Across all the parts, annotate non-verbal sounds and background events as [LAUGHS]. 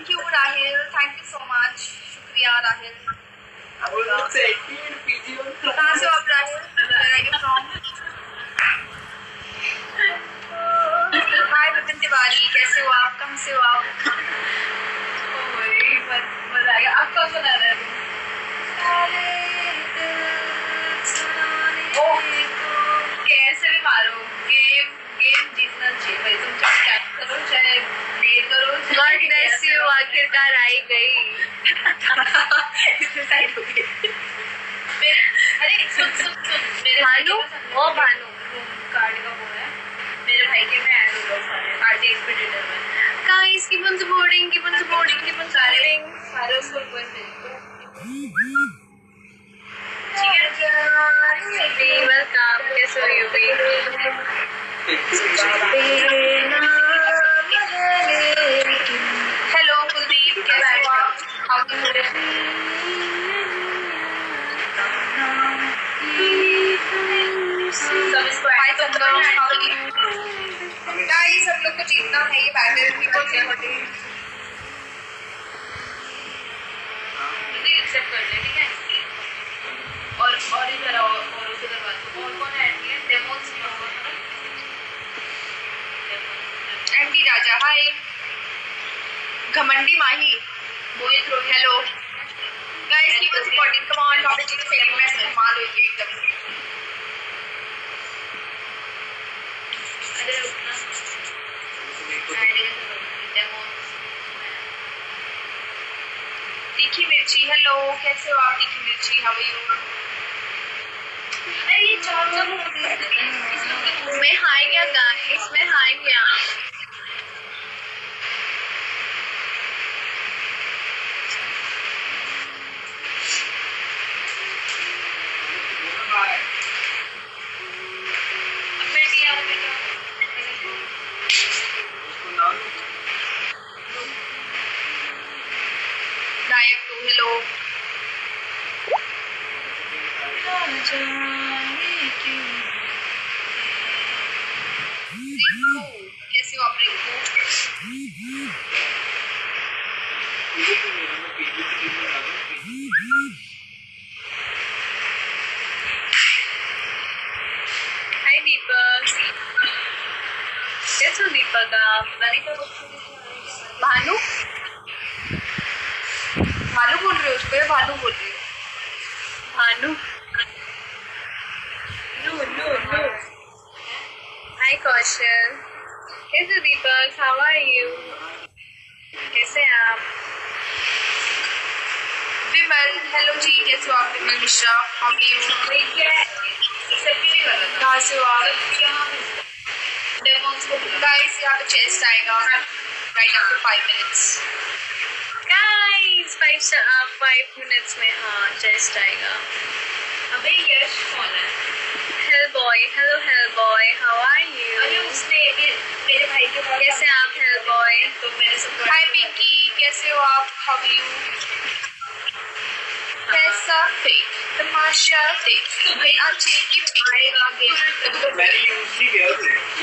Thank you Rahil thank you so much शुक्रिया राहिल कहाँ से हो आप राहिल हाय विपिन तिवारी कैसे हो आप? कम से हो आप मज़ा आ गया आप कौन बना रहे हो कैसे भी मारो गेम गेम जीतना चाहिए भाई तुम चाहे कैच करो चाहे नहीं करो गॉड ब्लेस यू आखिरकार आई गई इतने हो गए अरे सुन सुन सुन मेरे भानु? के भानु। कार्ड का वो है। मेरे भाई के में ऐड हो सारे आरटी एक्सपीडिटर में। Guys keep on supporting keep on supporting keep on सारे सारे उसको रिक्वेस्ट भेज वेलकम कैसे हो यू भी [LAUGHS] गाइस हम लोग को जीतना है ये बैटल की कौन सी होती है। मुझे एक्सेप्ट कर ले ठीक है? और और इधर आओ और उसे करवा दो और कौन ऐड किया डेमोस में ना एंटी राजा हाय घमंडी Mahi. Mohit Rohit hello guys keep on supporting come on topic की सेकंड मैच कमाल हुई है एकदम अरे रुकना तीखी मिर्ची हेलो कैसे हो आप तीखी मिर्ची हाउ यू अरे ये चार इसमें हाय क्या गाइस इसमें हाय क्या मैं नहीं आ रहा नायक टू हेलो रिंकू कैसे हो हाय दीपक कैसे दीपक भानु? भानु बोल रहे हो, उसको भानु बोल रही हो? Bhanu no no no hi Kaushal कैसे हो दीपक हाउ आर यू कैसे हैं आप? विमल हेलो जी कैसे हो आप Vimal Mishra how are you भाई क्या है एक्सेप्ट ही नहीं कर रहा कहाँ से हो आप था यहाँ डेमोस को बुला। गाइस यहाँ पे चेस्ट आएगा। Right after five minutes guys five five minutes में हाँ चेस्ट आएगा। अबे यश कौन है? Hell boy hello hell boy how are अरे यू उसने भी मेरे भाई के पास कैसे हैं आप हेल बॉय तो मैंने सबको हाय पिंकी कैसे हो आप हाउ यू तमाशा फेक भाई अच्छे आएगा गेम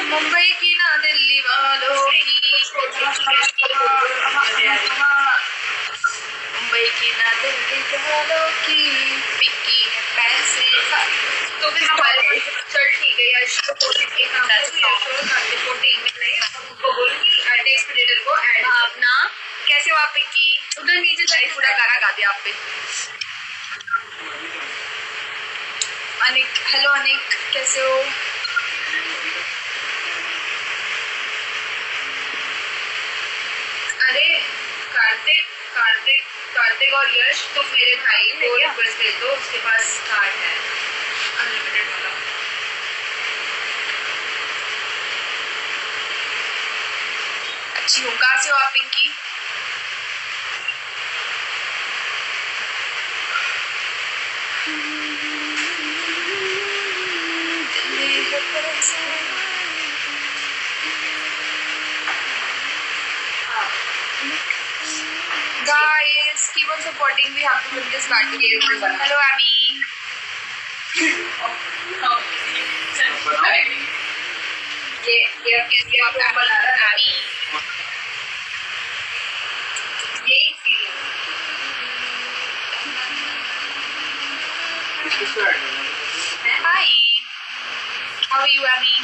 मुंबई की ना दिल्ली वालों की मुंबई की ना दिल्ली वालों की पिक्की है पैसे। तो फिर हमारे चल ठीक है यश को एक काम कर तू यश और कार्तिक को टीम में ले उनको बोल कि एड को ऐड भावना कैसे हो आप पिंकी उधर नीचे जाइए पूरा गाना गा दिया आप पे अनिक हेलो अनिक कैसे हो? अरे कार्तिक कार्तिक कार्तिक और यश तुम मेरे भाई को रिक्वेस्ट दे दो उसके पास कार्ड है। अनलिमिटेड वाला। अच्छी हूँ कहाँ से हो आप Pinky? Guys, keep on supporting. We have to win this battle. Hello, Abby. yeah, yeah, yeah, yeah, Abby. Hi. How are you, Abby?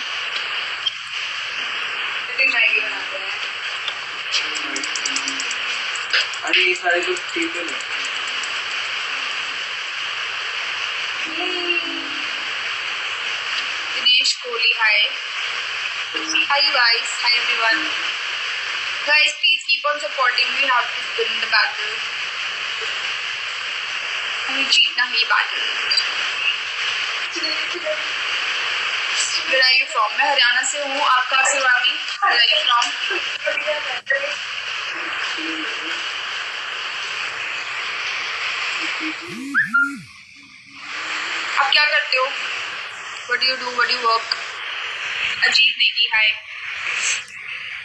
अरे ये सारे तो टेबल है Dinesh Kohli hi. Hi guys, hi everyone. Guys, please keep on supporting. We have to win the battle. हमें जीतना है battle. Where are you from? मैं हरियाणा से हूँ आप कहाँ से हो अभी Where are you from? आप क्या करते हो What do you do? What do you work? Ajit Negi hi